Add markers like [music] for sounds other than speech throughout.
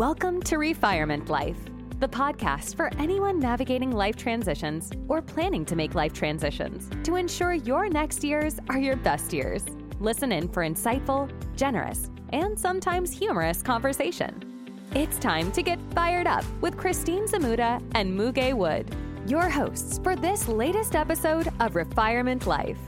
Welcome to Refirement Life, the podcast for anyone navigating life transitions or planning to make life transitions to ensure your next years are your best years. Listen in for insightful, generous, and sometimes humorous conversation. It's time to get fired up with Christine Zmuda and Muge Wood, your hosts for this latest episode of Refirement Life.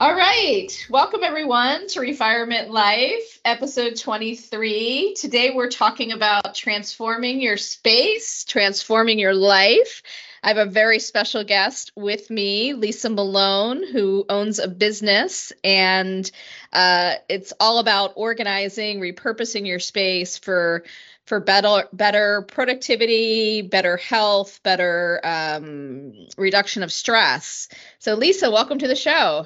All right. Welcome, everyone, to Refirement Life, episode 23. Today, we're talking about transforming your space, transforming your life. I have a very special guest with me, Lisa Malone, who owns a business, and uh, it's all about organizing, repurposing your space for for better better productivity, better health, better um, reduction of stress. So, Lisa, welcome to the show.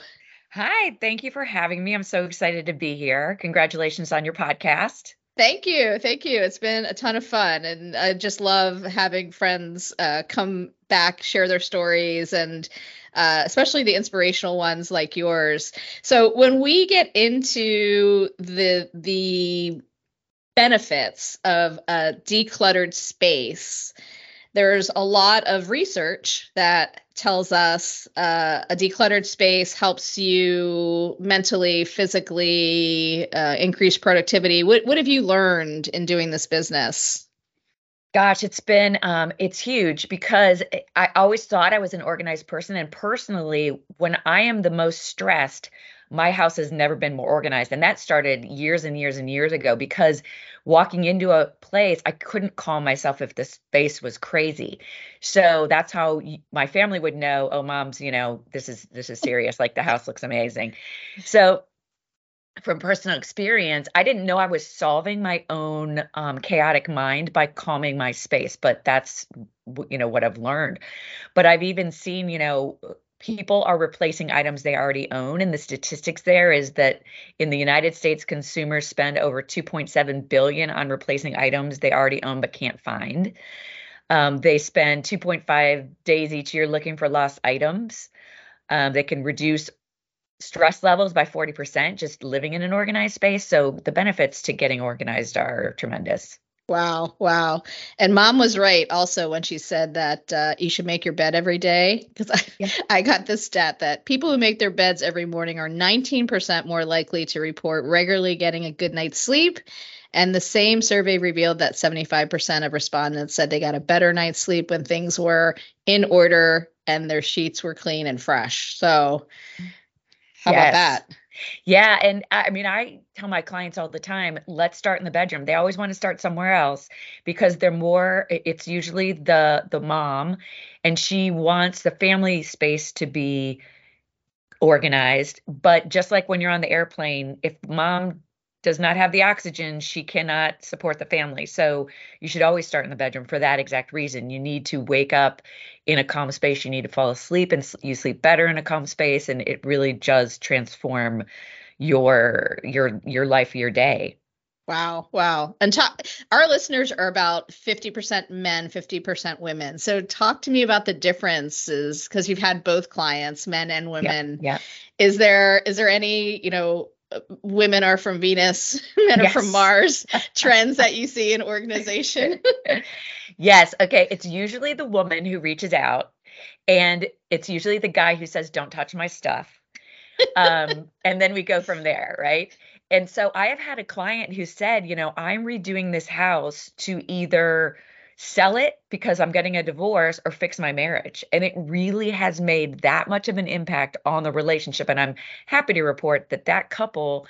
Hi, thank you for having me. I'm so excited to be here. Congratulations on your podcast. Thank you. Thank you. It's been a ton of fun. And I just love having friends uh, come back, share their stories, and uh, especially the inspirational ones like yours. So when we get into the, the, benefits of a decluttered space there's a lot of research that tells us uh, a decluttered space helps you mentally, physically uh, increase productivity. What what have you learned in doing this business? Gosh, it's been um, it's huge because I always thought I was an organized person, and personally, when I am the most stressed, my house has never been more organized, and that started years and years and years ago because walking into a place, I couldn't calm myself if the space was crazy. So that's how my family would know, oh, mom's, you know, this is this is serious. Like the house looks amazing. So from personal experience, I didn't know I was solving my own um, chaotic mind by calming my space, but that's you know what I've learned. But I've even seen you know people are replacing items they already own and the statistics there is that in the United States consumers spend over 2.7 billion on replacing items they already own but can't find. Um, they spend 2.5 days each year looking for lost items. Um, they can reduce stress levels by 40% just living in an organized space. So the benefits to getting organized are tremendous. Wow, wow. And mom was right also when she said that uh, you should make your bed every day. Because I, yeah. [laughs] I got this stat that people who make their beds every morning are 19% more likely to report regularly getting a good night's sleep. And the same survey revealed that 75% of respondents said they got a better night's sleep when things were in order and their sheets were clean and fresh. So, how yes. about that? Yeah. And I mean, I tell my clients all the time, let's start in the bedroom. They always want to start somewhere else because they're more, it's usually the the mom and she wants the family space to be organized. But just like when you're on the airplane, if mom does not have the oxygen, she cannot support the family. So you should always start in the bedroom for that exact reason. You need to wake up in a calm space. You need to fall asleep and you sleep better in a calm space. And it really does transform your your your life, your day. Wow, wow. And talk, our listeners are about 50% men, 50% women. So talk to me about the differences because you've had both clients, men and women. Yeah, yeah. Is there is there any, you know, women are from Venus, [laughs] men yes. are from Mars [laughs] trends that you see in organization? [laughs] yes. Okay. It's usually the woman who reaches out, and it's usually the guy who says, Don't touch my stuff. Um, and then we go from there. Right. And so I have had a client who said, You know, I'm redoing this house to either sell it because I'm getting a divorce or fix my marriage. And it really has made that much of an impact on the relationship. And I'm happy to report that that couple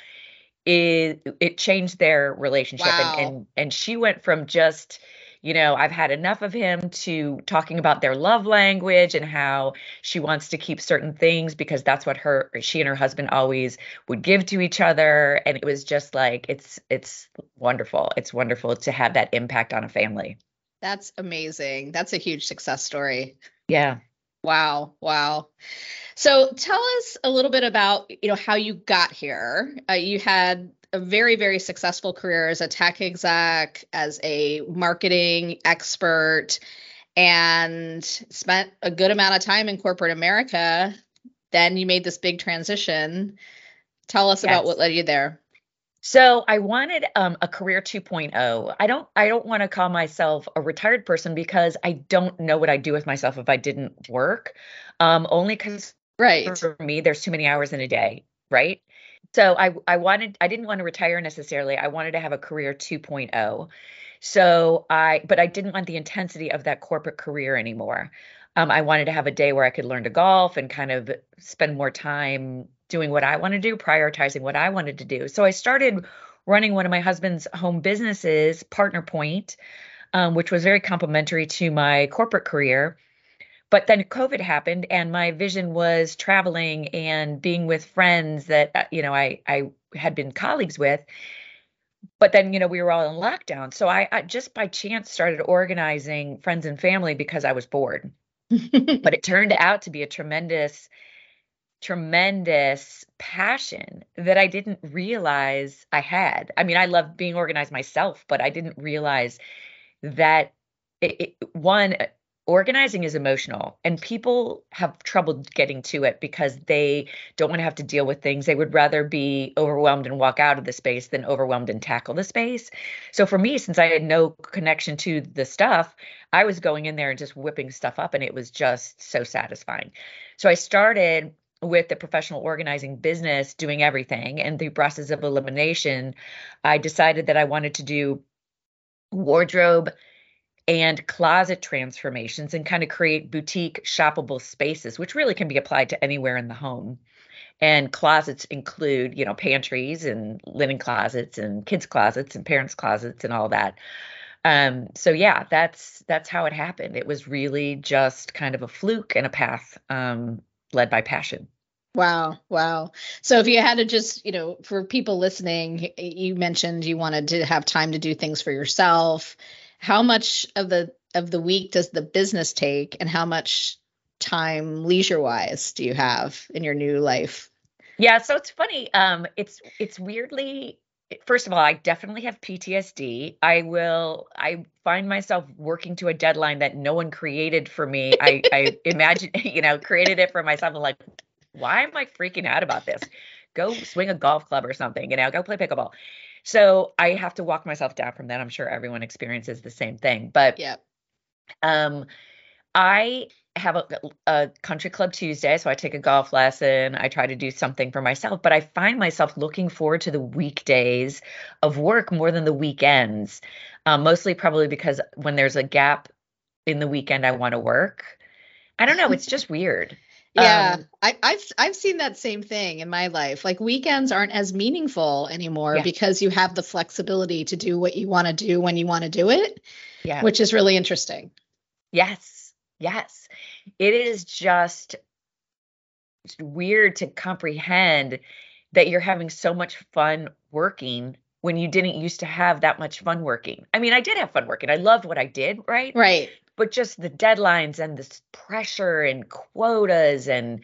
is it changed their relationship wow. and, and and she went from just you know, I've had enough of him to talking about their love language and how she wants to keep certain things because that's what her she and her husband always would give to each other and it was just like it's it's wonderful. It's wonderful to have that impact on a family. That's amazing. That's a huge success story. Yeah. Wow. Wow. So tell us a little bit about, you know, how you got here. Uh, you had a very, very successful career as a tech exec, as a marketing expert, and spent a good amount of time in corporate America. Then you made this big transition. Tell us yes. about what led you there. So I wanted um, a career 2.0. I don't I don't want to call myself a retired person because I don't know what I'd do with myself if I didn't work. Um, only because right for me there's too many hours in a day, right? So I I wanted I didn't want to retire necessarily. I wanted to have a career 2.0. So I but I didn't want the intensity of that corporate career anymore. Um, I wanted to have a day where I could learn to golf and kind of spend more time doing what I want to do, prioritizing what I wanted to do. So I started running one of my husband's home businesses, Partner Point, um, which was very complementary to my corporate career. But then COVID happened, and my vision was traveling and being with friends that uh, you know I I had been colleagues with. But then you know we were all in lockdown, so I, I just by chance started organizing friends and family because I was bored. [laughs] but it turned out to be a tremendous tremendous passion that I didn't realize I had. I mean, I love being organized myself, but I didn't realize that it, it, one uh, organizing is emotional and people have trouble getting to it because they don't want to have to deal with things. They would rather be overwhelmed and walk out of the space than overwhelmed and tackle the space. So for me since i had no connection to the stuff i was going in there and just whipping stuff up and it was just so satisfying. So i started with the professional organizing business doing everything and the process of elimination i decided that i wanted to do wardrobe and closet transformations and kind of create boutique shoppable spaces which really can be applied to anywhere in the home. And closets include you know pantries and linen closets and kids closets and parents closets and all that. Um so yeah that's that's how it happened. It was really just kind of a fluke and a path um led by passion Wow, wow. So if you had to just, you know, for people listening, you mentioned you wanted to have time to do things for yourself. How much of the of the week does the business take and how much time leisure-wise do you have in your new life? Yeah, so it's funny. Um it's it's weirdly first of all, I definitely have PTSD. I will I find myself working to a deadline that no one created for me. I I [laughs] imagine, [laughs] you know, created it for myself. I'm like, why am I freaking out about this? Go swing a golf club or something, you know, go play pickleball. So I have to walk myself down from that. I'm sure everyone experiences the same thing. But yeah. Um I have a, a country club Tuesday, so I take a golf lesson. I try to do something for myself, but I find myself looking forward to the weekdays of work more than the weekends. Um, mostly probably because when there's a gap in the weekend, I want to work. I don't know. It's [laughs] just weird. Yeah, um, I, have I've seen that same thing in my life. Like weekends aren't as meaningful anymore yeah. because you have the flexibility to do what you want to do when you want to do it. Yeah, which is really interesting. Yes, yes, it is just weird to comprehend that you're having so much fun working when you didn't used to have that much fun working. I mean, I did have fun working. I loved what I did, right? Right but just the deadlines and this pressure and quotas and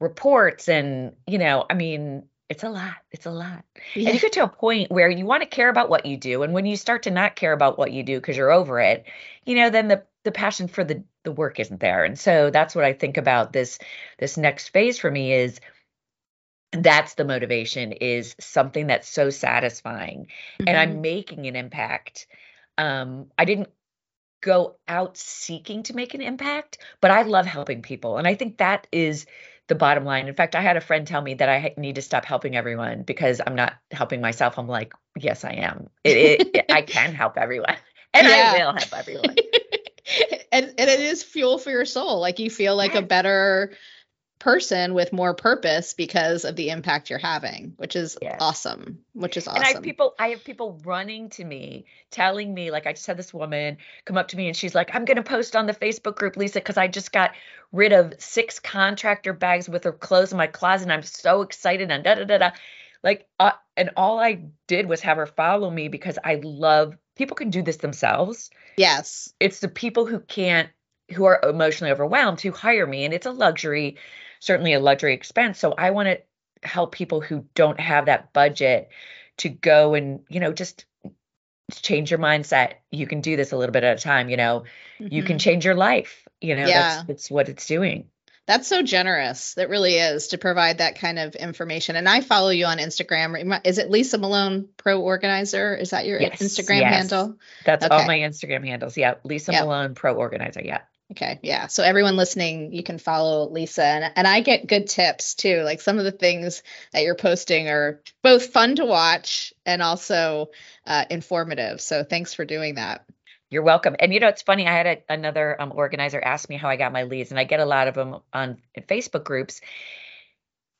reports and you know i mean it's a lot it's a lot yeah. and you get to a point where you want to care about what you do and when you start to not care about what you do because you're over it you know then the the passion for the the work isn't there and so that's what i think about this this next phase for me is that's the motivation is something that's so satisfying mm-hmm. and i'm mm-hmm. making an impact um i didn't go out seeking to make an impact, but I love helping people. And I think that is the bottom line. In fact, I had a friend tell me that I need to stop helping everyone because I'm not helping myself. I'm like, yes, I am. It, it, I can help everyone, [laughs] and yeah. I will help everyone. [laughs] and and it is fuel for your soul. Like you feel like a better person with more purpose because of the impact you're having which is yes. awesome which is awesome and i have people i have people running to me telling me like i just had this woman come up to me and she's like i'm going to post on the facebook group lisa because i just got rid of six contractor bags with her clothes in my closet and i'm so excited and da da da da. Like uh, and all i did was have her follow me because i love people can do this themselves. Yes. It's the people who can't who are emotionally overwhelmed who hire me and it's a luxury certainly a luxury expense. So I want to help people who don't have that budget to go and, you know, just change your mindset. You can do this a little bit at a time, you know. Mm-hmm. You can mm-hmm. change your life, you know. Yeah. That's that's what it's doing. That's so generous. That really is to provide that kind of information. And I follow you on Instagram. Is it Lisa Malone Pro Organizer? Is that your yes, Instagram yes. handle? That's okay. all my Instagram handles. Yeah. Lisa yep. Malone Pro Organizer. Yeah. Okay. Yeah. So everyone listening, you can follow Lisa and, and I get good tips too. Like some of the things that you're posting are both fun to watch and also uh, informative. So thanks for doing that. You're welcome. And you know, it's funny. I had a, another um, organizer ask me how I got my leads, and I get a lot of them on Facebook groups.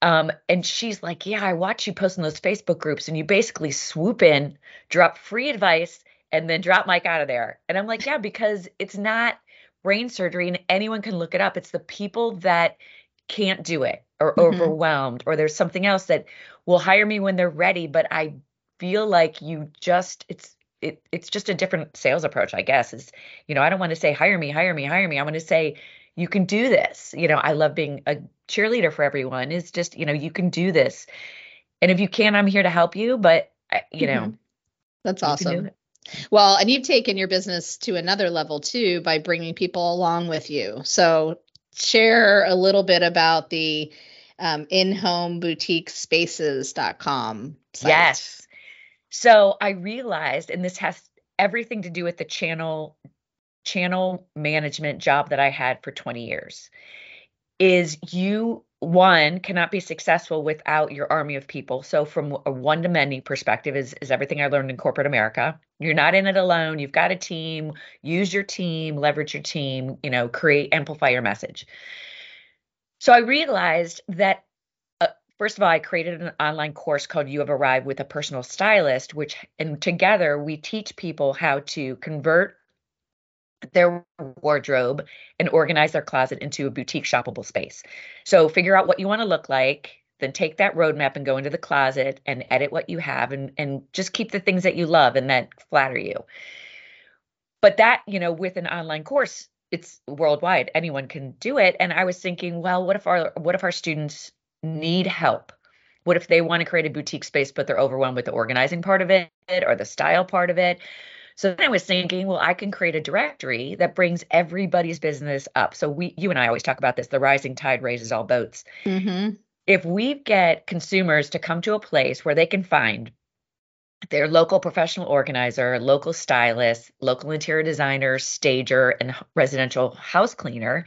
Um, and she's like, "Yeah, I watch you post in those Facebook groups, and you basically swoop in, drop free advice, and then drop mic out of there." And I'm like, "Yeah, because it's not brain surgery, and anyone can look it up. It's the people that can't do it, or mm-hmm. overwhelmed, or there's something else that will hire me when they're ready, but I feel like you just it's it, it's just a different sales approach, I guess. Is you know, I don't want to say hire me, hire me, hire me. I want to say you can do this. You know, I love being a cheerleader for everyone. Is just you know you can do this, and if you can, I'm here to help you. But you know, mm-hmm. that's awesome. Well, and you've taken your business to another level too by bringing people along with you. So share a little bit about the um, in-home boutique spaces.com site. Yes. So I realized, and this has everything to do with the channel channel management job that I had for 20 years, is you one cannot be successful without your army of people. So from a one to many perspective is, is everything I learned in corporate America. You're not in it alone. You've got a team. Use your team, leverage your team, you know, create, amplify your message. So I realized that uh, First of all, I created an online course called You Have Arrived with a Personal Stylist, which, and together we teach people how to convert their wardrobe and organize their closet into a boutique shoppable space. So figure out what you want to look like, then take that roadmap and go into the closet and edit what you have and, and just keep the things that you love and that flatter you. But that, you know, with an online course, it's worldwide. Anyone can do it. And I was thinking, well, what if our what if our students need help? What if they want to create a boutique space, but they're overwhelmed with the organizing part of it or the style part of it? So then I was thinking, well, I can create a directory that brings everybody's business up. So we, you and I always talk about this: the rising tide raises all boats. Mm-hmm. If we get consumers to come to a place where they can find their local professional organizer, local stylist, local interior designer, stager, and residential house cleaner,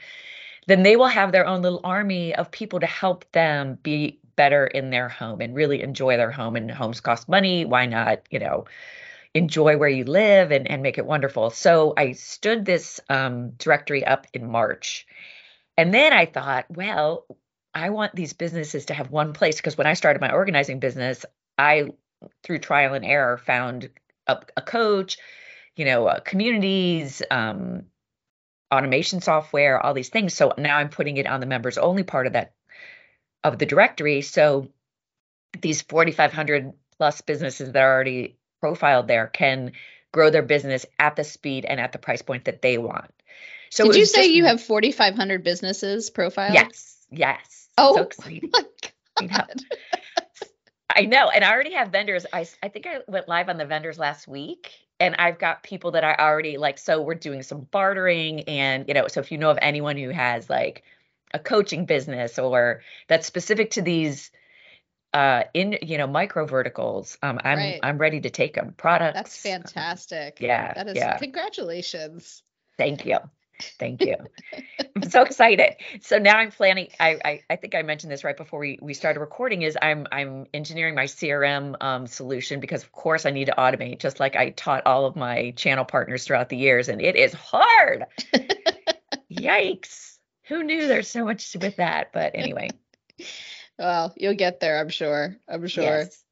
then they will have their own little army of people to help them be better in their home and really enjoy their home and homes cost money why not you know enjoy where you live and, and make it wonderful so i stood this um, directory up in march and then i thought well i want these businesses to have one place because when i started my organizing business i through trial and error found a, a coach you know uh, communities um, automation software, all these things. So now I'm putting it on the members only part of that of the directory. So these 4,500 plus businesses that are already profiled there can grow their business at the speed and at the price point that they want. So did you say just, you have 4,500 businesses profiled? Yes. Yes. Oh, so exciting. my [laughs] God. I know. And I already have vendors. I, I think I went live on the vendors last week and I've got people that I already like. So we're doing some bartering, and you know, so if you know of anyone who has like a coaching business or that's specific to these uh in you know micro verticals um i'm right. i'm ready to take them products that's fantastic yeah that is yeah. congratulations thank you Thank you. [laughs] I'm so excited. So now I'm planning. I, I, I think I mentioned this right before we we started recording. Is I'm I'm engineering my CRM um, solution because of course I need to automate, just like I taught all of my channel partners throughout the years, and it is hard. [laughs] Yikes! Who knew there's so much with that? But anyway. [laughs] Well, you'll get there. I'm sure. I'm sure. Yes.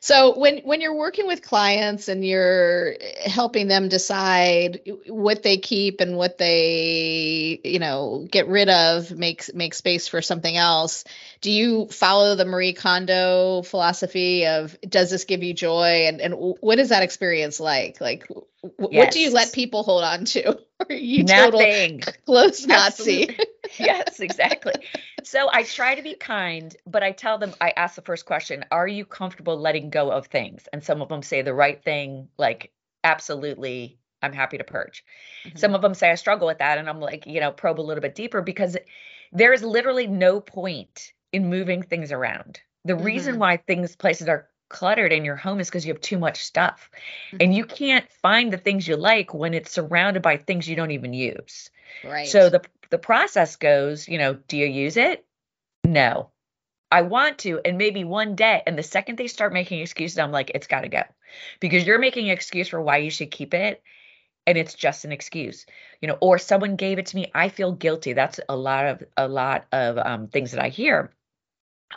So when when you're working with clients and you're helping them decide what they keep and what they you know get rid of, make make space for something else, do you follow the Marie Kondo philosophy of does this give you joy and and what is that experience like? Like yes. what do you let people hold on to? [laughs] Or you Nothing. total close Nazi? yes, exactly. [laughs] So I try to be kind, but I tell them, I ask the first question, are you comfortable letting go of things? And some of them say the right thing, like, absolutely, I'm happy to purge. Mm-hmm. Some of them say I struggle with that. And I'm like, you know, probe a little bit deeper because there is literally no point in moving things around. The reason Mhm. why things places are cluttered in your home is because you have too much stuff. Mm-hmm. And you can't find the things you like when it's surrounded by things you don't even use. Right. So the the process goes, you know, do you use it? No. I want to, and maybe one day. And the second they start making excuses, I'm like, it's got to go, because you're making an excuse for why you should keep it, and it's just an excuse, you know. Or someone gave it to me, I feel guilty. That's a lot of a lot of um, things that I hear.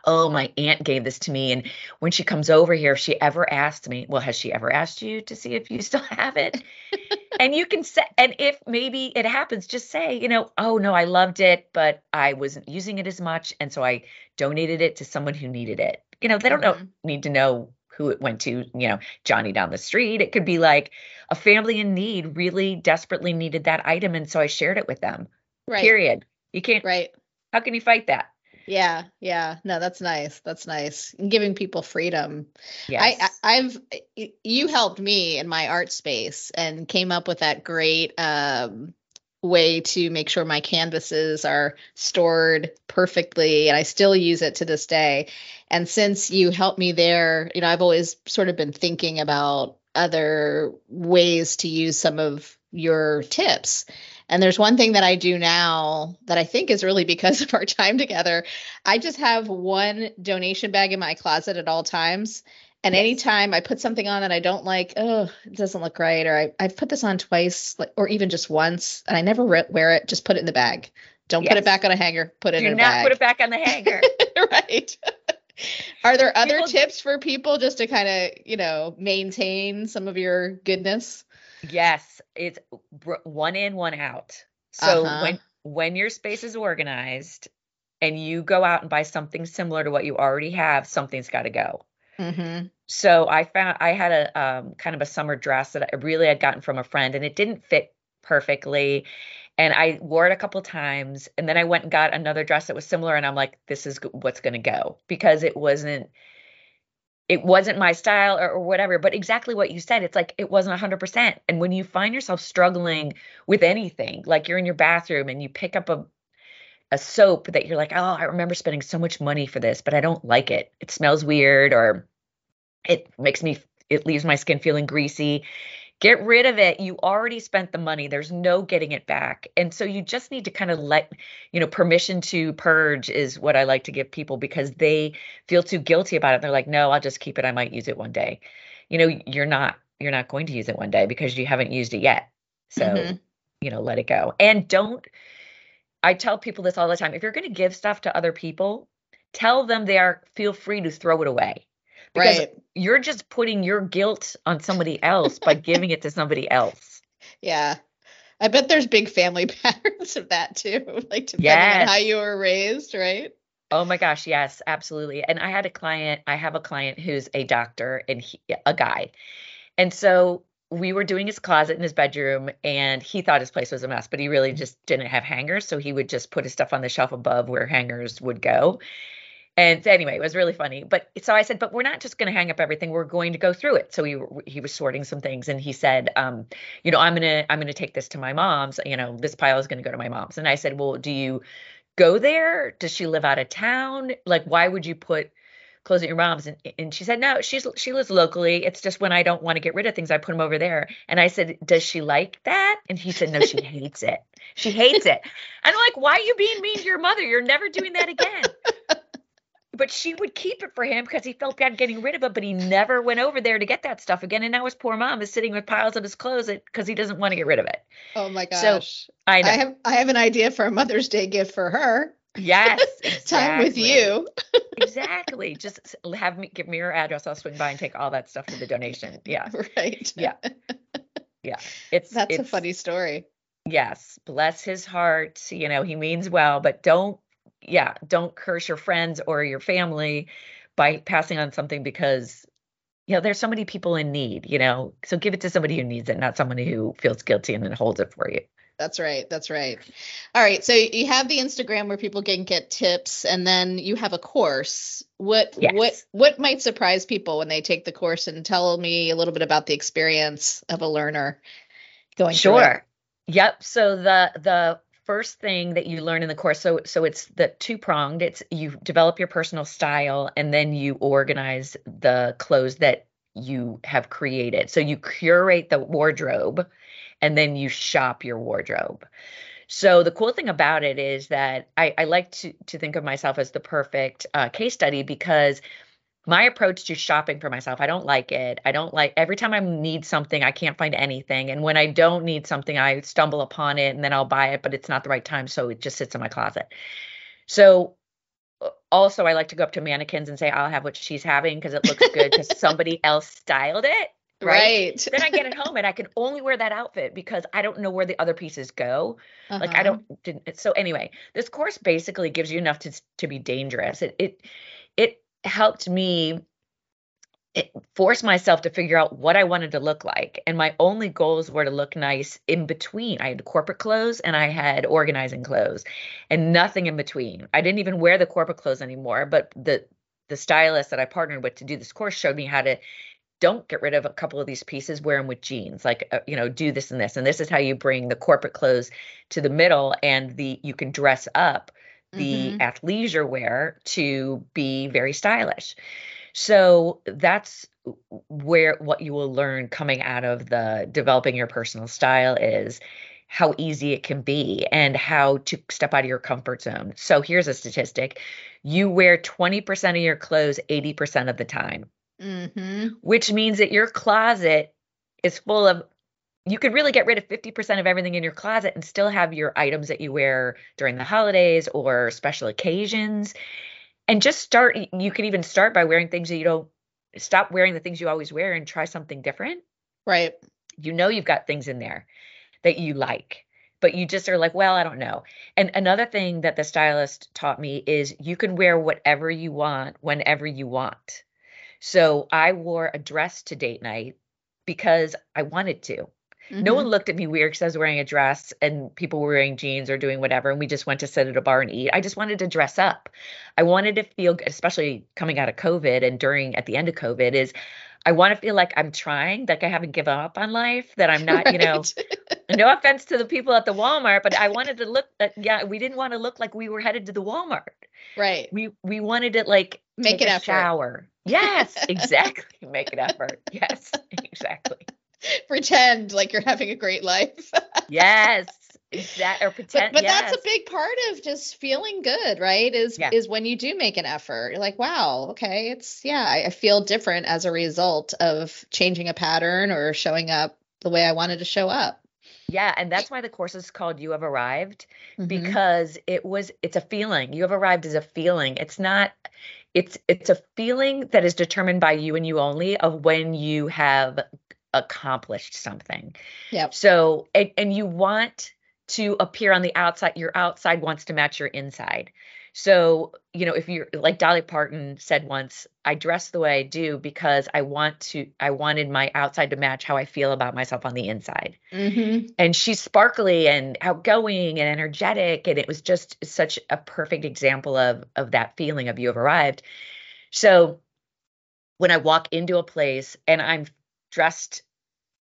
Oh, my aunt gave this to me, and when she comes over here, if she ever asked me, well, has she ever asked you to see if you [laughs] still have it? [laughs] and you can say and if maybe it happens just say you know oh no i loved it but i wasn't using it as much and so i donated it to someone who needed it you know they don't know, Mhm. need to know who it went to you know johnny down the street it could be like a family in need really desperately needed that item and so i shared it with them right. period you can't Right. how can you fight that Yeah. Yeah. No, that's nice. That's nice. And giving people freedom. yes I, I I've you helped me in my art space and came up with that great um way to make sure my canvases are stored perfectly and I still use it to this day. And since you helped me there, you know, I've always sort of been thinking about other ways to use some of your tips. And there's one thing that I do now that I think is really because of our time together. I just have one donation bag in my closet at all times. And Yes. anytime I put something on that I don't like, oh, it doesn't look right, or I, I've put this on twice, like, or even just once, and I never re- wear it, just put it in the bag. Don't put it back on a hanger, put it do in a bag. Do not put it back on the hanger [laughs] right. Are there other People- tips for people just to kind of, you know, maintain some of your goodness? Yes, it's br- one in, one out. So Uh-huh. when when your space is organized and you go out and buy something similar to what you already have, something's got to go. Mm-hmm. So I found I had a um, kind of a summer dress that I really had gotten from a friend, and it didn't fit perfectly. And I wore it a couple times, and then I went and got another dress that was similar, and I'm like, this is what's going to go because it wasn't it wasn't my style or, or whatever. But exactly what you said, it's like it wasn't 100%. And when you find yourself struggling with anything, like you're in your bathroom and you pick up a a soap that you're like, oh, I remember spending so much money for this, but I don't like it. It smells weird or it makes me, it leaves my skin feeling greasy. Get rid of it. You already spent the money. There's no getting it back. And so you just need to kind of let, you know, permission to purge is what I like to give people because they feel too guilty about it. They're like, no, I'll just keep it. I might use it one day. You know, you're not, you're not going to use it one day because you haven't used it yet. So, Mhm. you know, let it go. And don't, I tell people this all the time. If you're going to give stuff to other people, tell them they are feel free to throw it away. Because Right. you're just putting your guilt on somebody else by giving it to somebody else. [laughs] Yeah. I bet there's big family [laughs] patterns of that too, [laughs] like depending Yes. on how you were raised, right? Oh my gosh, yes, absolutely. And I had a client, I have a client who's a doctor and he, a guy. And so we were doing his closet in his bedroom and he thought his place was a mess, but he really just didn't have hangers. So he would just put his stuff on the shelf above where hangers would go. And anyway, it was really funny. But so I said, but we're not just going to hang up everything. We're going to go through it. So he he was sorting some things, and he said, um, you know, I'm gonna I'm gonna take this to my mom's. You know, this pile is going to go to my mom's. And I said, well, do you go there? Does she live out of town? Like, why would you put clothes at your mom's? And and she said, no, she's she lives locally. It's just when I don't want to get rid of things, I put them over there. And I said, does she like that? And he said, no, she [laughs] hates it. She hates it. And I'm like, why are you being mean to your mother? You're never doing that again [laughs] but she would keep it for him because he felt bad getting rid of it, but he never went over there to get that stuff again. And now his poor mom is sitting with piles of his clothes because he doesn't want to get rid of it. Oh my So, gosh. I know. I have I have an idea for a Mother's Day gift for her. yes. [laughs] Time with you. [laughs] exactly. Just have me give me your address. I'll swing by and take all that stuff for the donation. Yeah. Right. Yeah. [laughs] Yeah. It's That's a funny story. Yes. Bless his heart. You know, he means well, but don't, yeah, don't curse your friends or your family by passing on something because, you know, there's so many people in need, you know, so give it to somebody who needs it, not somebody who feels guilty and then holds it for you. That's right. That's right. All right. So you have the Instagram where people can get tips, and then you have a course. What what Yes. what might surprise people when they take the course? And tell me a little bit about the experience of a learner going through. Sure. Yep. So the the first thing that you learn in the course so so it's the two pronged it's you develop your personal style and then you organize the clothes that you have created. So you curate the wardrobe and then you shop your wardrobe. So the cool thing about it is that I, I like to to think of myself as the perfect uh, case study because my approach to shopping for myself i don't like it. I don't like every time i need something i can't find anything. And when i don't need something i stumble upon it and then i'll buy it but it's not the right time so it just sits in my closet. So uh, also i like to go up to mannequins and say i'll have what she's having because it looks good because [laughs] somebody else styled it right, right. then i get it [laughs] home and i can only wear that outfit because i don't know where the other pieces go. Uh-huh. like i don't didn't, so anyway this course basically gives you enough to to be dangerous. It it helped me force myself to figure out what I wanted to look like. And my only goals were to look nice in between. I had corporate clothes and I had organizing clothes and nothing in between. I didn't even wear the corporate clothes anymore, but the the stylist that I partnered with to do this course showed me how to don't get rid of a couple of these pieces wear them with jeans like uh, you know do this and this and this is how you bring the corporate clothes to the middle and the you can dress up the mm-hmm. athleisure wear to be very stylish. So that's where what you will learn coming out of the developing your personal style is how easy it can be and how to step out of your comfort zone. So here's a statistic you wear 20% of your clothes 80% of the time, mm-hmm. which means that your closet is full of you could really get rid of 50% of everything in your closet and still have your items that you wear during the holidays or special occasions. And just start, you can even start by wearing things that you don't stop wearing the things you always wear and try something different. Right. You know, you've got things in there that you like, but you just are like, well, I don't know. And another thing that the stylist taught me is you can wear whatever you want whenever you want. So I wore a dress to date night because I wanted to. Mm-hmm. No one mm-hmm. looked at me weird because I was wearing a dress and people were wearing jeans or doing whatever. And we just went to sit at a bar and eat. I just wanted to dress up. I wanted to feel, especially coming out of COVID and during at the end of COVID, is I want to feel like I'm trying, like I haven't given up on life, that I'm not, right. you know, [laughs] no offense to the people at the Walmart, but I wanted to look, uh, yeah, we didn't want to look like we were headed to the Walmart. Right. We we wanted it like make it a effort. shower. Yes, [laughs] exactly. make an effort. Yes, [laughs] exactly. [laughs] pretend like you're having a great life. [laughs] yes. That or pretend. But, but yes. that's a big part of just feeling good, right? Is yeah. is when you do make an effort. You're like, wow, okay, it's yeah, I, I feel different as a result of changing a pattern or showing up the way I wanted to show up. Yeah, and that's why the course is called You Have Arrived mm-hmm. because it was it's a feeling. You have arrived as a feeling. It's not it's it's a feeling that is determined by you and you only of when you have accomplished something. Yeah. So and, and you want to appear on the outside, your outside wants to match your inside. So, you know, if you're like Dolly Parton said once, I dress the way I do because I want to, I wanted my outside to match how I feel about myself on the inside. Mm-hmm. And she's sparkly and outgoing and energetic. And it was just such a perfect example of, of that feeling of you have arrived. So when I walk into a place and I'm dressed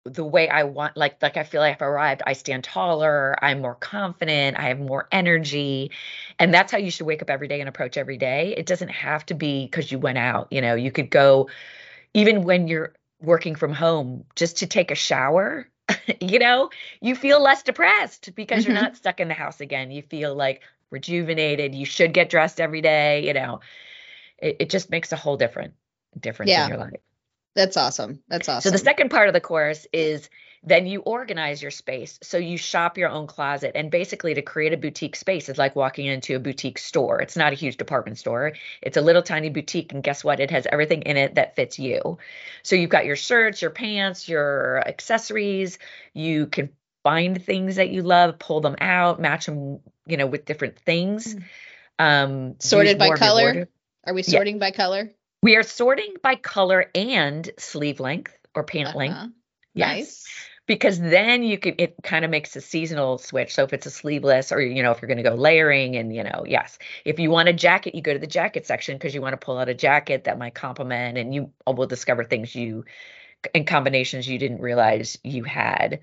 the way I want, like like I feel like I've arrived. I stand taller. I'm more confident. I have more energy, and that's how you should wake up every day and approach every day. It doesn't have to be because you went out. You know, you could go, even when you're working from home, just to take a shower. [laughs] you know, you feel less depressed because mm-hmm. you're not stuck in the house again. You feel like rejuvenated. You should get dressed every day. You know, it, it just makes a whole different difference yeah. in your life. That's awesome. That's awesome. So the second part of the course is then you organize your space. So you shop your own closet. And basically, to create a boutique space is like walking into a boutique store. It's not a huge department store, it's a little tiny boutique. And guess what? It has everything in it that fits you. So you've got your shirts, your pants, your accessories. You can find things that you love, pull them out, match them, you know, with different things. Mm. Um, sorted by color. Are we sorting yeah. by color? We are sorting by color and sleeve length or pant uh-huh. length. Yes. Nice. Because then you can it kind of makes a seasonal switch. So if it's a sleeveless or you know if you're going to go layering and you know yes, if you want a jacket, you go to the jacket section because you want to pull out a jacket that might complement and you will discover things you in combinations you didn't realize you had.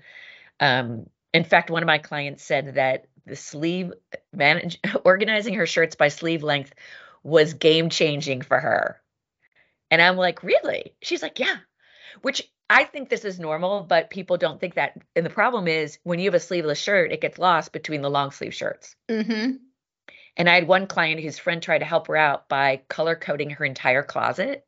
Um, in fact, one of my clients said that the sleeve manage [laughs] organizing her shirts by sleeve length was game changing for her. And I'm like, really? She's like, yeah. Which I think this is normal, but people don't think that. And the problem is when you have a sleeveless shirt, it gets lost between the long sleeve shirts. Mm-hmm. And I had one client whose friend tried to help her out by color coding her entire closet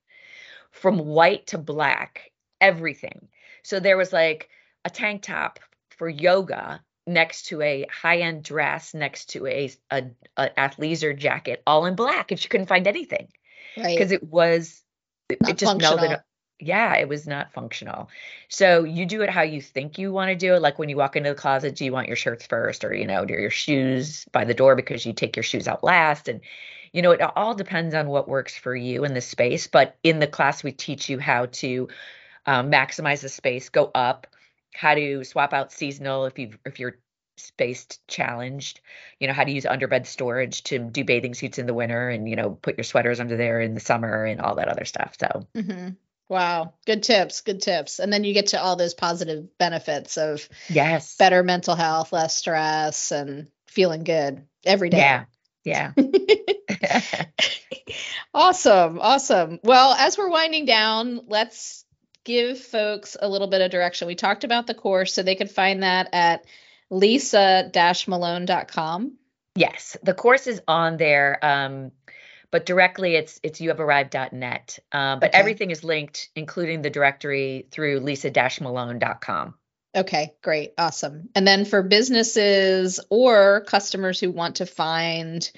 from white to black, everything. So there was like a tank top for yoga next to a high-end dress next to a, a, a athleisure jacket all in black and she couldn't find anything Right. because it was it, just functional. melded yeah it was not functional so you do it how you think you want to do it like when you walk into the closet do you want your shirts first or you know do your shoes by the door because you take your shoes out last and you know it all depends on what works for you in the space but in the class we teach you how to um, maximize the space go up how to swap out seasonal if you if you're spaced challenged you know how to use underbed storage to do bathing suits in the winter and you know put your sweaters under there in the summer and all that other stuff so hmm Wow. Good tips. Good tips. And then you get to all those positive benefits of yes better mental health, less stress, and feeling good every day. yeah yeah [laughs] Awesome. Awesome. Well, as we're winding down, let's give folks a little bit of direction. We talked about the course, so they could find that at lisa-malone.com. yes the course is on there um but directly it's it's youhavearrived.net um, but Okay. everything is linked including the directory through lisa-malone.com Okay, great. Awesome. And then for businesses or customers who want to find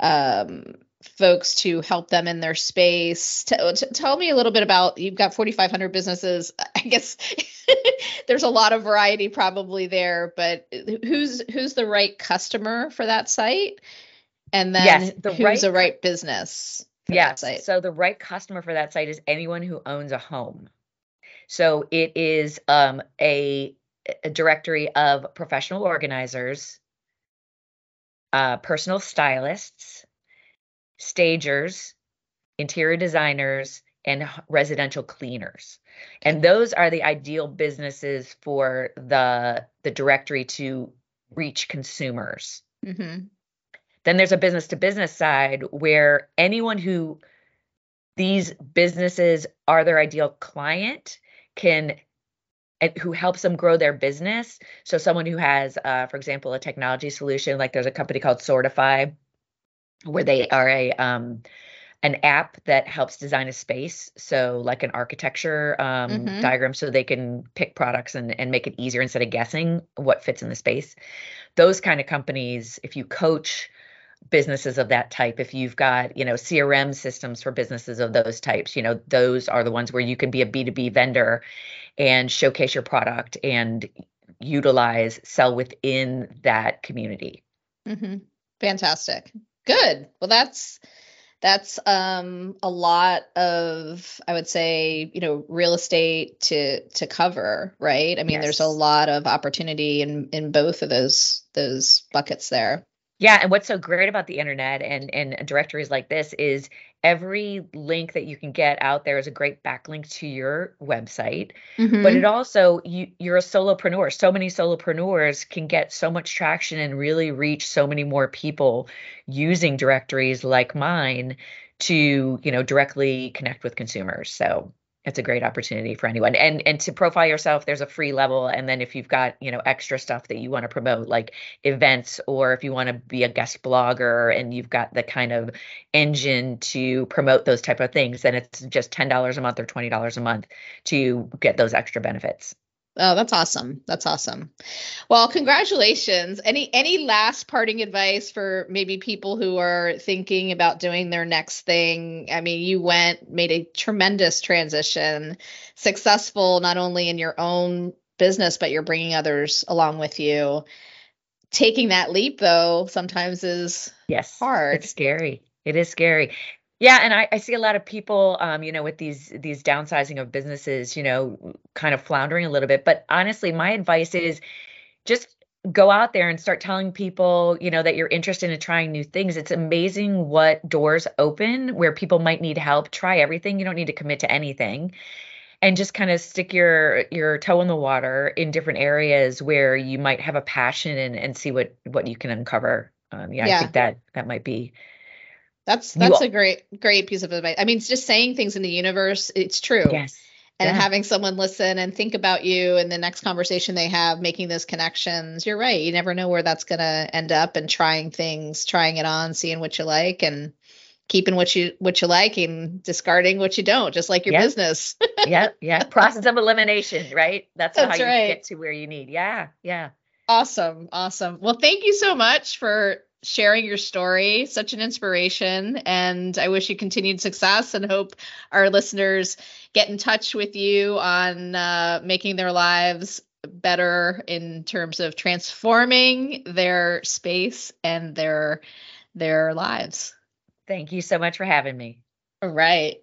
um, folks to help them in their space, t- t- tell me a little bit about you've got 4,500 businesses. I guess [laughs] there's a lot of variety probably there, but who's who's the right customer for that site? And then Yes, the who's right the right business for that Yes. site? So the right customer for that site is anyone who owns a home. So it is um, a, a directory of professional organizers, uh, personal stylists, stagers, interior designers, and residential cleaners. And those are the ideal businesses for the the directory to reach consumers. hmm Then there's a business to business side where anyone who these businesses are their ideal client can who helps them grow their business. So someone who has, uh, for example, a technology solution, like there's a company called Sortify, where they are a um, an app that helps design a space. So like an architecture um, Mhm. diagram, so they can pick products and and make it easier instead of guessing what fits in the space. Those kind of companies, if you coach businesses of that type if you've got you know crm systems for businesses of those types you know those are the ones where you can be a b2b vendor and showcase your product and utilize sell within that community hmm Fantastic. Good. Well, that's that's um a lot of I would say, you know, real estate to to cover, right? I mean, there's a lot of opportunity in in both of those those buckets there. Yeah and what's so great about the internet and and directories like this is every link that you can get out there is a great backlink to your website but mm-hmm. it also you you're a solopreneur. So many solopreneurs can get so much traction and really reach so many more people using directories like mine to you know directly connect with consumers. So it's a great opportunity for anyone and and to profile yourself there's a free level and then if you've got you know extra stuff that you want to promote like events or if you want to be a guest blogger and you've got the kind of engine to promote those type of things then it's just $10 a month or $20 a month to get those extra benefits. Oh, that's awesome. That's awesome. Well, congratulations. Any any last parting advice for maybe people who are thinking about doing their next thing? I mean, you went made a tremendous transition, successful not only in your own business but you're bringing others along with you. Taking that leap though sometimes is Yes. Hard. It's scary. It is scary. Yeah, and I, I see a lot of people, um, you know, with these these downsizing of businesses, you know, kind of floundering a little bit. But honestly, my advice is just go out there and start telling people, you know, that you're interested in trying new things. It's amazing what doors open where people might need help. Try everything. You don't need to commit to anything. and just kind of stick your your toe in the water in different areas where you might have a passion and and see what what you can uncover. Um, yeah, yeah, I think that that might be. That's that's you, a great great piece of advice. I mean, it's just saying things in the universe. It's true. Yes. And yeah. having someone listen and think about you and the next conversation they have, making those connections. You're right. You never know where that's going to end up and trying things, trying it on, seeing what you like and keeping what you what you like and discarding what you don't, just like your yeah. business. [laughs] yeah, yeah. Process of elimination, right? That's, That's how right. you get to where you need. Yeah, yeah. Awesome, awesome. Well, thank you so much for sharing your story. Such an inspiration, and I wish you continued success. And hope our listeners get in touch with you on uh, making their lives better in terms of transforming their space and their their lives. Thank you so much for having me. All right.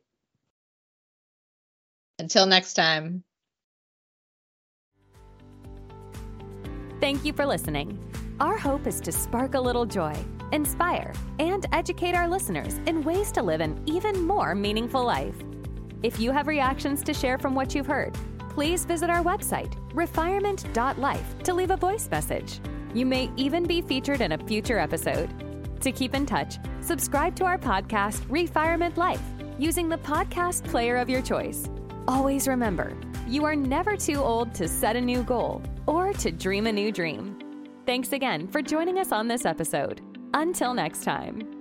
Until next time. Thank you for listening. Our hope is to spark a little joy, inspire, and educate our listeners in ways to live an even more meaningful life. If you have reactions to share from what you've heard, please visit our website, refirement.life, to leave a voice message. You may even be featured in a future episode. To keep in touch, subscribe to our podcast, Refirement Life, using the podcast player of your choice. Always remember, you are never too old to set a new goal or to dream a new dream. Thanks again for joining us on this episode. Until next time.